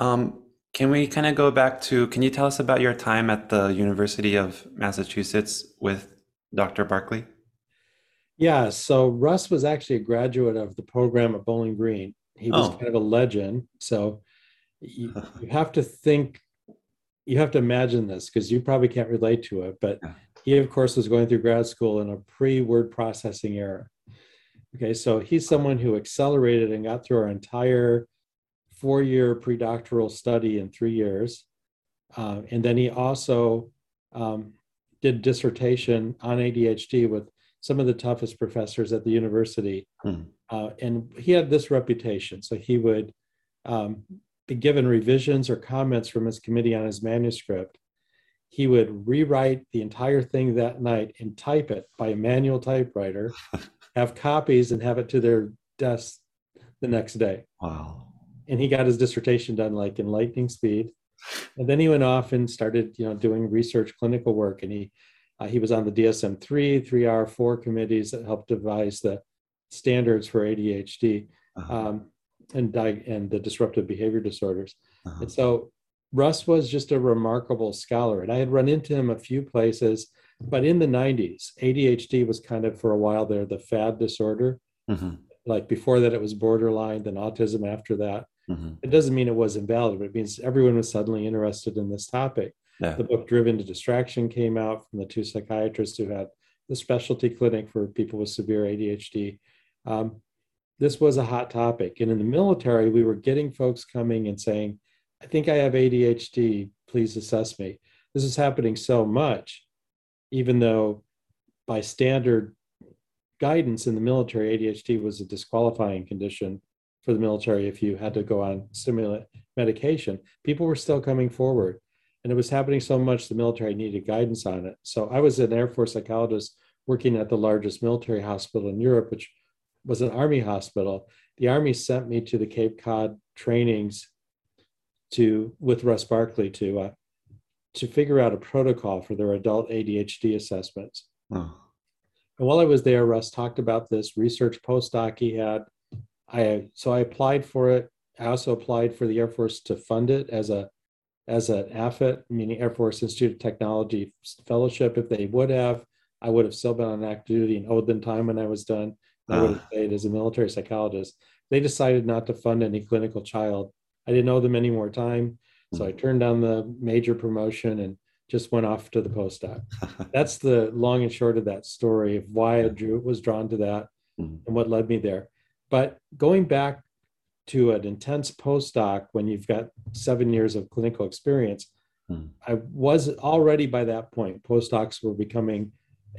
Um, can we kind of go back to, can you tell us about your time at the University of Massachusetts with Dr. Barkley? Yeah, so Russ was actually a graduate of the program at Bowling Green. He was Oh, kind of a legend. So you, you have to think, you have to imagine this because you probably can't relate to it. But he, of course, was going through grad school in a pre word processing era. Okay, so he's someone who accelerated and got through our entire four year pre-doctoral study in three years. Uh, and then he also um, did dissertation on ADHD with some of the toughest professors at the university. Hmm. Uh, and he had this reputation. So he would um, be given revisions or comments from his committee on his manuscript. He would rewrite the entire thing that night and type it by a manual typewriter, have copies, and have it to their desk the next day wow. And he got his dissertation done like in lightning speed. And then he went off and started you know doing research clinical work. And he uh, he was on the dsm-3 3r4 committees that helped devise the standards for adhd Uh-huh. um, and di- and the disruptive behavior disorders. Uh-huh. and so russ was just a remarkable scholar. And i had run into him a few places but in the 90s adhd was kind of for a while there the fad disorder. Mhm, like before that it was borderline then autism after that mhm. it doesn't mean it was invalid, but it means everyone was suddenly interested in this topic. Yeah. The book Driven to Distraction came out from the two psychiatrists who had the specialty clinic for people with severe ADHD. Um, this was a hot topic. And in the military, we were getting folks coming and saying, I think I have ADHD, please assess me. This is happening so much, even though by standard guidance in the military, ADHD was a disqualifying condition for the military if you had to go on stimulant medication. People were still coming forward, and it was happening so much the military needed guidance on it. So I was an Air Force psychologist working at the largest military hospital in Europe, which was an Army hospital. The Army sent me to the Cape Cod trainings to with Russ Barkley to uh, to figure out a protocol for their adult ADHD assessments. Oh, And while I was there, Russ talked about this research postdoc he had. I so I applied for it. I also applied for the Air Force to fund it as a as an AFIT, meaning Air Force Institute of Technology fellowship. If they would have, I would have still been on active duty and owed them time when I was done. I would have Ah. stayed as a military psychologist. They decided not to fund any clinical child. I didn't owe them any more time, so I turned down the major promotion and just went off to the postdoc that's the long and short of that story of why I drew was drawn to that Mhm. and what led me there. But going back to an intense postdoc when you've got seven years of clinical experience, Hmm. I was already by that point. Postdocs were becoming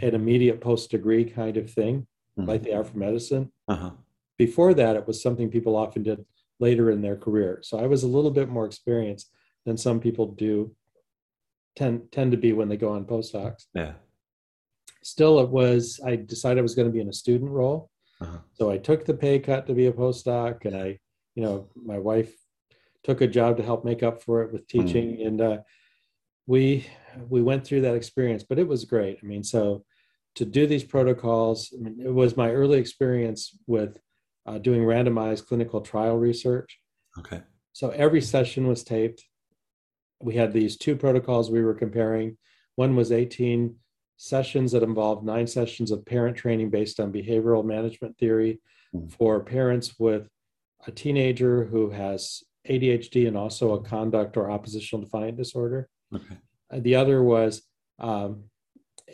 an immediate post degree kind of thing, Mhm. like they are for medicine. Uh-huh. Before that, it was something people often did later in their career. So I was a little bit more experienced than some people do tend tend to be when they go on postdocs Yeah. still it was i decided i was going to be in a student role Uh-huh. so i took the pay cut to be a postdoc and i you know my wife took a job to help make up for it with teaching and uh, we we went through that experience but it was great i mean so to do these protocols I mean, it was my early experience with uh, doing randomized clinical trial research Okay. so every session was taped. We had these two protocols we were comparing. One was 18 sessions that involved nine sessions of parent training based on behavioral management theory Mhm. for parents with a teenager who has ADHD and also a conduct or oppositional defiant disorder. Okay. The other was um,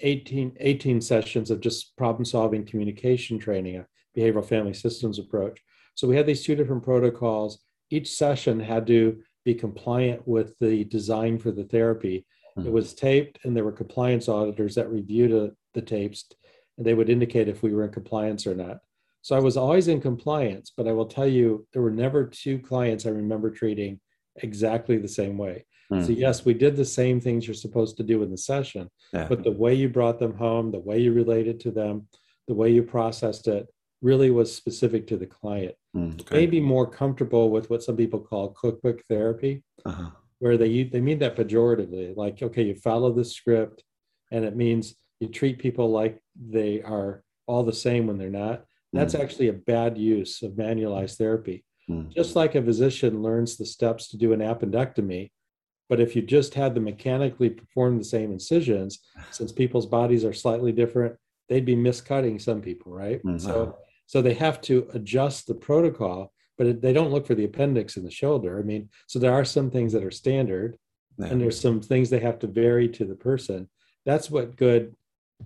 18, 18 sessions of just problem solving communication training, a behavioral family systems approach. So we had these two different protocols. Each session had to be compliant with the design for the therapy. It Mhm. was taped, and there were compliance auditors that reviewed uh, the tapes, and they would indicate if we were in compliance or not. So I was always in compliance, but I will tell you, there were never two clients I remember treating exactly the same way. So Mm. yes, we did the same things you're supposed to do in the session, Yeah. but the way you brought them home, the way you related to them, the way you processed it really was specific to the client. Mm, okay. Maybe more comfortable with what some people call cookbook therapy, Uh-huh. Where they they mean that pejoratively, like okay, you follow the script, and it means you treat people like they are all the same when they're not. That's Mm. actually a bad use of manualized therapy. Mm. Just like a physician learns the steps to do an appendectomy, but if you just had them mechanically perform the same incisions, since people's bodies are slightly different, they'd be miscutting some people, right? Mhm. So, so they have to adjust the protocol, but it, they don't look for the appendix in the shoulder. I mean, so there are some things that are standard, Yeah. and there's some things they have to vary to the person. That's what good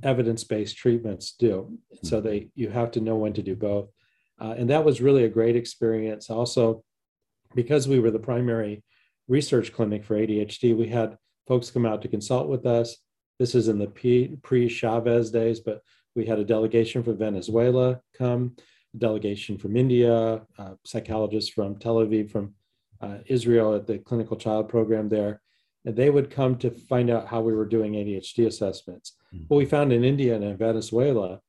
evidence-based treatments do. So they you have to know when to do both, uh, and that was really a great experience. Also, because we were the primary research clinic for ADHD, we had folks come out to consult with us. This is in the pre-Chavez days, but we had a delegation from Venezuela come, delegation from India, uh, psychologists from Tel Aviv, from uh, Israel at the clinical child program there. And they would come to find out how we were doing ADHD assessments. Mm. What we found in India and in Venezuela,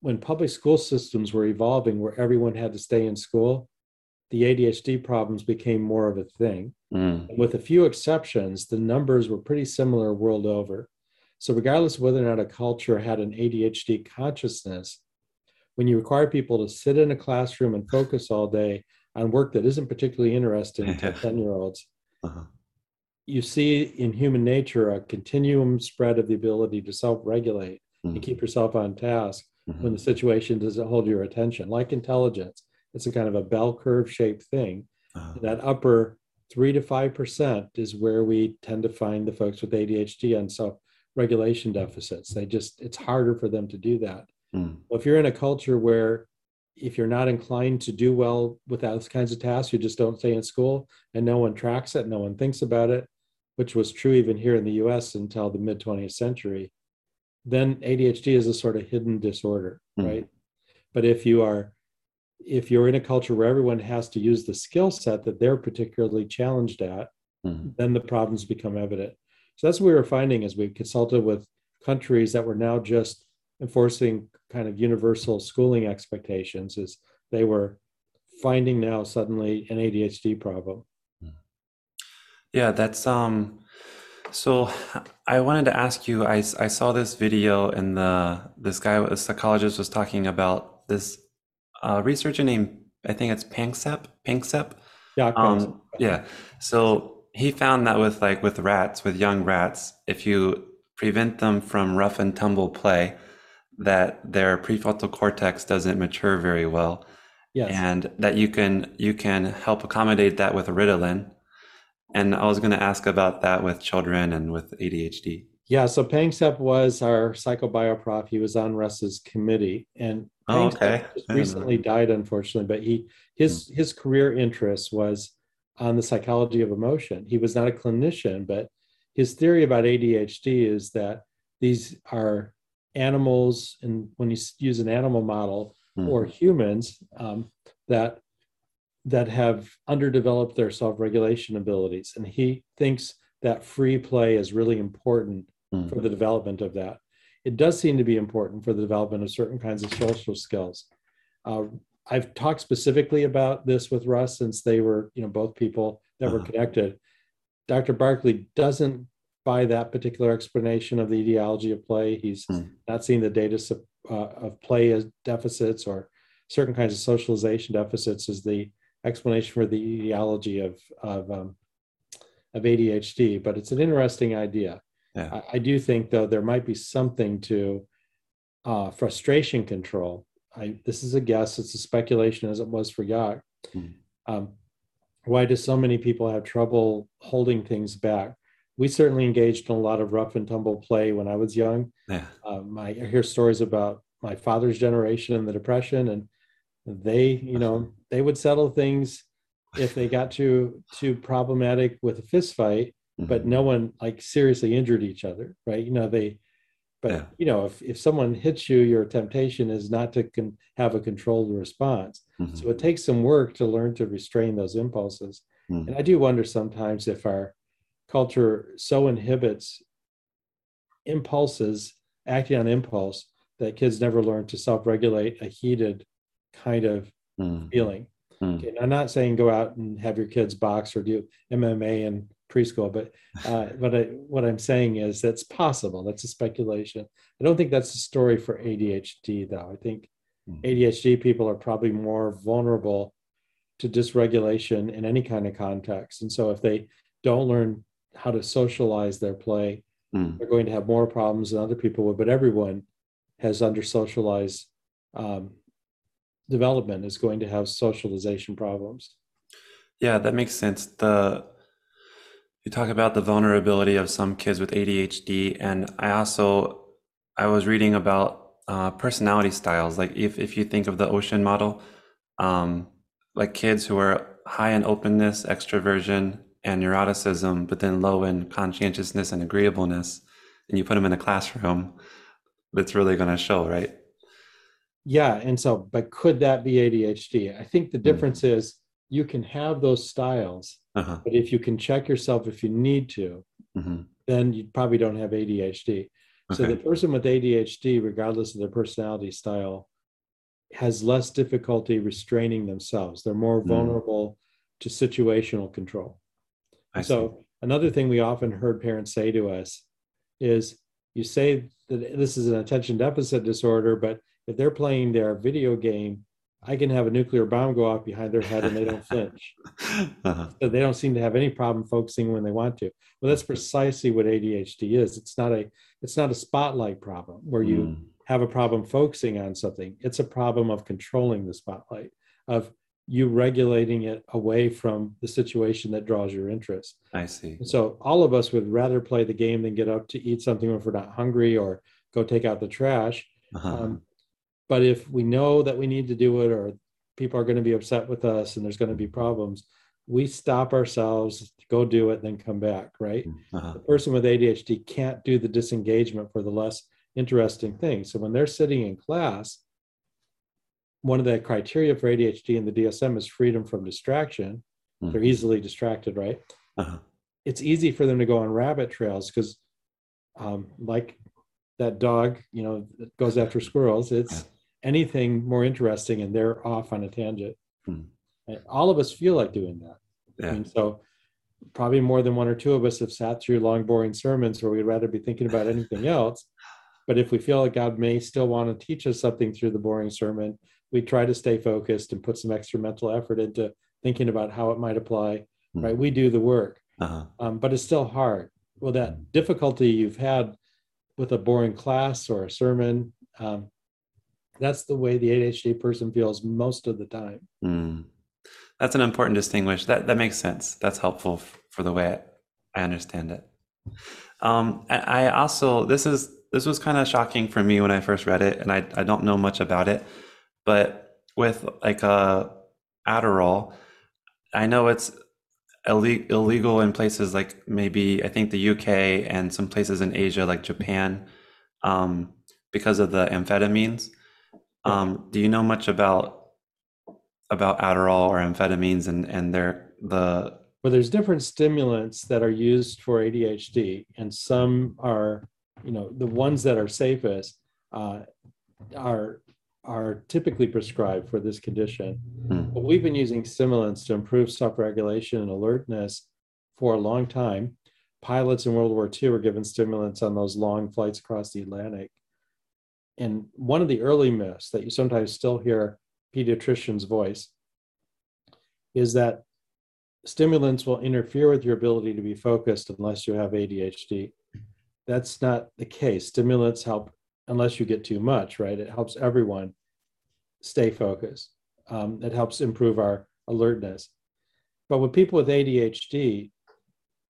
when public school systems were evolving where everyone had to stay in school, the ADHD problems became more of a thing. Mm. With a few exceptions, the numbers were pretty similar world over. So, regardless of whether or not a culture had an ADHD consciousness, when you require people to sit in a classroom and focus all day on work that isn't particularly interesting to 10 year olds, Uh-huh. you see in human nature a continuum spread of the ability to self regulate and Mm. keep yourself on task Mhm. when the situation doesn't hold your attention. Like intelligence, it's a kind of a bell curve shaped thing Uh-huh. that upper three to five percent is where we tend to find the folks with ADHD and self regulation deficits. They just it's harder for them to do that. Mm. Well, if you're in a culture where if you're not inclined to do well with those kinds of tasks, you just don't stay in school and no one tracks it, no one thinks about it, which was true even here in the US until the mid 20th century, then ADHD is a sort of hidden disorder, Hmm. right? But if you are if you're in a culture where everyone has to use the skill set that they're particularly challenged at, Mm. then the problems become evident. So that's what we were finding as we consulted with countries that were now just enforcing kind of universal schooling expectations is they were finding now suddenly an ADHD problem. Yeah, that's um so I wanted to ask you, I, I saw this video and the this guy, a psychologist was talking about this uh, researcher named, I think it's Panksepp, Panksepp. Yeah, Um, yeah. So he found that with like with rats, with young rats, if you prevent them from rough and tumble play, that their prefrontal cortex doesn't mature very well, yes. and that you can you can help accommodate that with Ritalin. And I was going to ask about that with children and with ADHD. Yeah, so Panksepp was our psychobioprof. He was on Russ's committee, and Oh, okay. just I know recently died, unfortunately. But he his hmm. his career interest was on the psychology of emotion. He was not a clinician, but his theory about ADHD is that these are animals, and when you use an animal model Mm. or humans, um, that that have underdeveloped their self-regulation abilities, and he thinks that free play is really important Mm. for the development of that. It does seem to be important for the development of certain kinds of social skills. Uh, I've talked specifically about this with Russ since they were, you know, both people that were Uh-huh. connected. Dr. Barkley doesn't buy that particular explanation of the etiology of play. He's Hmm. not seeing the data uh, of play as deficits or certain kinds of socialization deficits as the explanation for the etiology of of, um, of ADHD. But it's an interesting idea. Yeah. I, I do think though there might be something to uh, frustration control. I this is a guess. It's a speculation as it was for Jaak. Mhm. Um, why do so many people have trouble holding things back? We certainly engaged in a lot of rough and tumble play when I was young. Yeah. Um, I hear stories about my father's generation and the depression, and they, you know, they would settle things if they got too too problematic with a fist fight but Mhm. no one like seriously injured each other right you know they but Yeah. you know if, if someone hits you your temptation is not to con- have a controlled response Mhm. so it takes some work to learn to restrain those impulses Mhm. and i do wonder sometimes if our culture so inhibits impulses acting on impulse that kids never learn to self-regulate a heated kind of Mm. feeling Mm. Okay, I'm not saying go out and have your kids box or do MMA in preschool, but uh, what I what I'm saying is that's possible. That's a speculation. I don't think that's the story for ADHD, though. I think Mm. ADHD people are probably more vulnerable to dysregulation in any kind of context. And so if they don't learn how to socialize their play, Mm. they're going to have more problems than other people would. But everyone has under socialized um, development is going to have socialization problems. Yeah, that makes sense. The you talk about the vulnerability of some kids with ADHD, and I also I was reading about uh, personality styles. Like if if you think of the ocean model, um, like kids who are high in openness, extroversion, and neuroticism, but then low in conscientiousness and agreeableness, and you put them in a classroom, it's really going to show, right? Yeah. And so, but could that be ADHD? I think the difference is you can have those styles, Uh-huh. but if you can check yourself if you need to, hmm then you probably don't have ADHD. So the person with ADHD, regardless of their personality style, has less difficulty restraining themselves. They're more Mm. vulnerable to situational control. I see. So another thing we often heard parents say to us is you say that this is an attention deficit disorder, but if they're playing their video game, I can have a nuclear bomb go off behind their head and they don't flinch. Uh-huh. So they don't seem to have any problem focusing when they want to. Well, that's precisely what ADHD is. It's not a it's not a spotlight problem where you Mm. have a problem focusing on something. It's a problem of controlling the spotlight, of you regulating it away from the situation that draws your interest. I see. And so all of us would rather play the game than get up to eat something if we're not hungry or go take out the trash. Uh-huh. Um, but if we know that we need to do it or people are going to be upset with us and there's going to be problems, we stop ourselves, go do it, then come back, right? Uh-huh. The person with ADHD can't do the disengagement for the less interesting things. So when they're sitting in class, one of the criteria for ADHD in the DSM is freedom from distraction. They're Mhm. easily distracted, right? Uh-huh. it's easy for them to go on rabbit trails because um, like that dog you know that goes after squirrels it's anything more interesting and they're off on a tangent Hmm. all of us feel like doing that i Yeah. mean so probably more than one or two of us have sat through long boring sermons where we'd rather be thinking about anything else but if we feel like god may still want to teach us something through the boring sermon we try to stay focused and put some extra mental effort into thinking about how it might apply Hmm. right we do the work Uh-huh. um, but it's still hard. Well, that difficulty you've had with a boring class or a sermon, um, that's the way the ADHD person feels most of the time. Mm. That's an important distinguish. That that makes sense. That's helpful f- for the way I understand it. Um, I, I also this is this was kind of shocking for me when I first read it, and I I don't know much about it, but with like uh, Adderall, I know it's ille- illegal in places like maybe I think the UK and some places in Asia like Japan, um, because of the amphetamines. Um, do you know much about about Adderall or amphetamines and and their the But there's different stimulants that are used for ADHD, and some are, you know, the ones that are safest uh, are are typically prescribed for this condition. Hmm. But we've been using stimulants to improve self-regulation and alertness for a long time. Pilots in World War II were given stimulants on those long flights across the Atlantic. And one of the early myths that you sometimes still hear pediatrician's voice is that stimulants will interfere with your ability to be focused unless you have ADHD. That's not the case. Stimulants help unless you get too much, right? It helps everyone stay focused. Um, it helps improve our alertness. But with people with ADHD,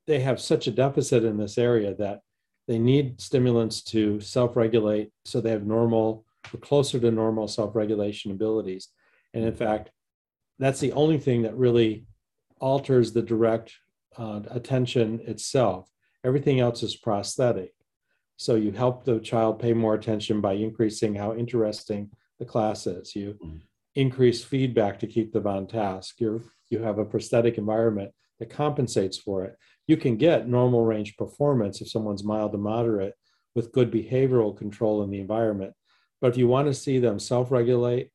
they have such a deficit in this area that they need stimulants to self regulate so they have normal or closer to normal self regulation abilities. And in fact, that's the only thing that really alters the direct uh, attention itself. Everything else is prosthetic. So you help the child pay more attention by increasing how interesting the class is. You Mm. increase feedback to keep them on task. You're, you have a prosthetic environment that compensates for it. You can get normal range performance if someone's mild to moderate with good behavioral control in the environment. But if you want to see them self regulate,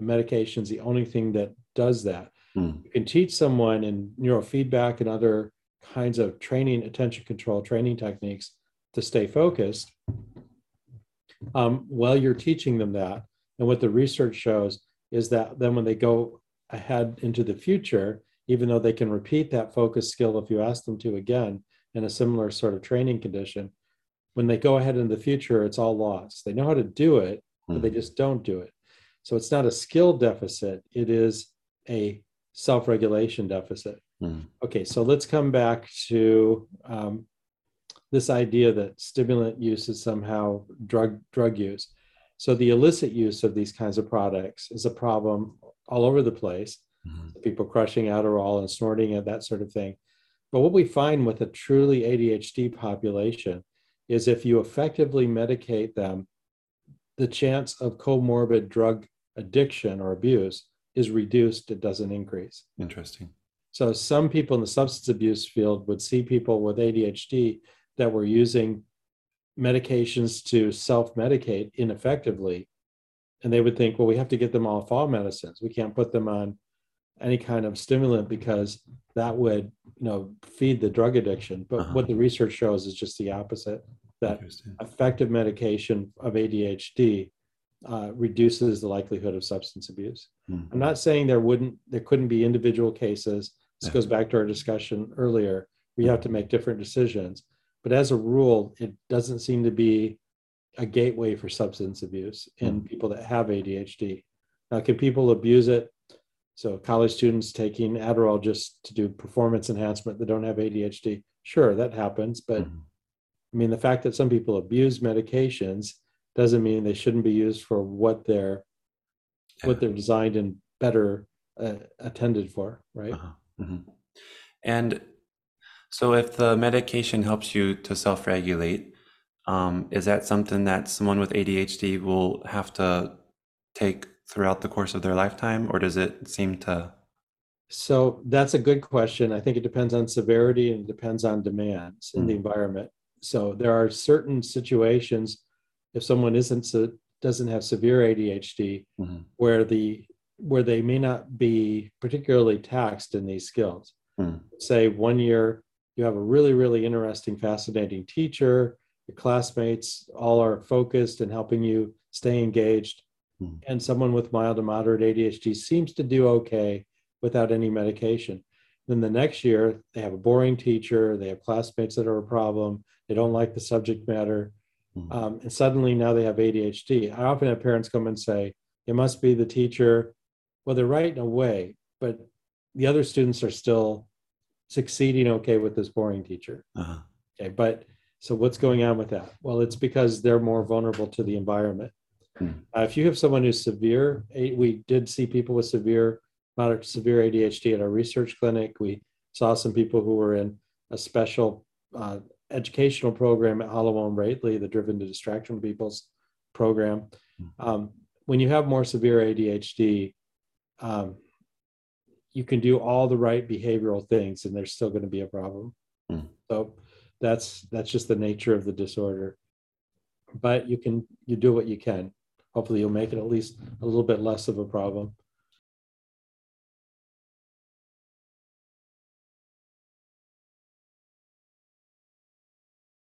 medication is the only thing that does that. Hmm. You can teach someone in neurofeedback and other kinds of training, attention control training techniques to stay focused um, while you're teaching them that. And what the research shows is that then when they go ahead into the future, even though they can repeat that focus skill if you ask them to again in a similar sort of training condition. When they go ahead in the future, it's all lost. They know how to do it, but they Mm. just don't do it. So it's not a skill deficit, it is a self regulation deficit. Mm. Okay, so let's come back to um, this idea that stimulant use is somehow drug drug use. So the illicit use of these kinds of products is a problem all over the place. Mhm. People crushing Adderall and snorting it, that sort of thing. But what we find with a truly ADHD population is if you effectively medicate them, the chance of comorbid drug addiction or abuse is reduced, it doesn't increase. Interesting. So some people in the substance abuse field would see people with ADHD that were using medications to self-medicate ineffectively. And they would think, well, we have to get them off all medicines. We can't put them on any kind of stimulant because that would, you know, feed the drug addiction. But Uh-huh. what the research shows is just the opposite. That effective medication of ADHD uh, reduces the likelihood of substance abuse. Mm. I'm not saying there wouldn't, there couldn't be individual cases. This Yeah. goes back to our discussion earlier. We have to make different decisions. But as a rule, it doesn't seem to be a gateway for substance abuse in people that have ADHD. Now, can people abuse it? So college students taking Adderall just to do performance enhancement that don't have ADHD, sure, that happens. But Mhm. I mean, the fact that some people abuse medications doesn't mean they shouldn't be used for what they're Yeah. what they're designed and better uh, attended for, right? Uh-huh. Mhm. And so if the medication helps you to self-regulate, um, is that something that someone with ADHD will have to take throughout the course of their lifetime, or does it seem to? So that's a good question. I think it depends on severity and it depends on demands in the Mm. environment. So there are certain situations if someone isn't doesn't have severe ADHD Mhm. where the where they may not be particularly taxed in these skills. Mm. say one year you have a really really interesting fascinating teacher. Your classmates all are focused and helping you stay engaged. Hmm. and someone with mild to moderate adhd seems to do okay without any medication. Then the next year they have a boring teacher they have classmates that are a problem they don't like the subject matter. Hmm. um, and suddenly now they have adhd i often have parents come and say it must be the teacher. Well they're right in a way but the other students are still succeeding okay with this boring teacher. Uh-huh. Okay, but so what's going on with that? Well, it's because they're more vulnerable to the environment. Hmm. Uh, if you have someone who's severe, we did see people with severe, moderate severe ADHD at our research clinic. We saw some people who were in a special uh, educational program at Hallowell and Ratey, the Driven to Distraction People's program. Hmm. Um, when you have more severe ADHD, um, you can do all the right behavioral things and there's still going to be a problem. Hmm. So that's that's just the nature of the disorder. But you can you do what you can. Hopefully you'll make it at least a little bit less of a problem.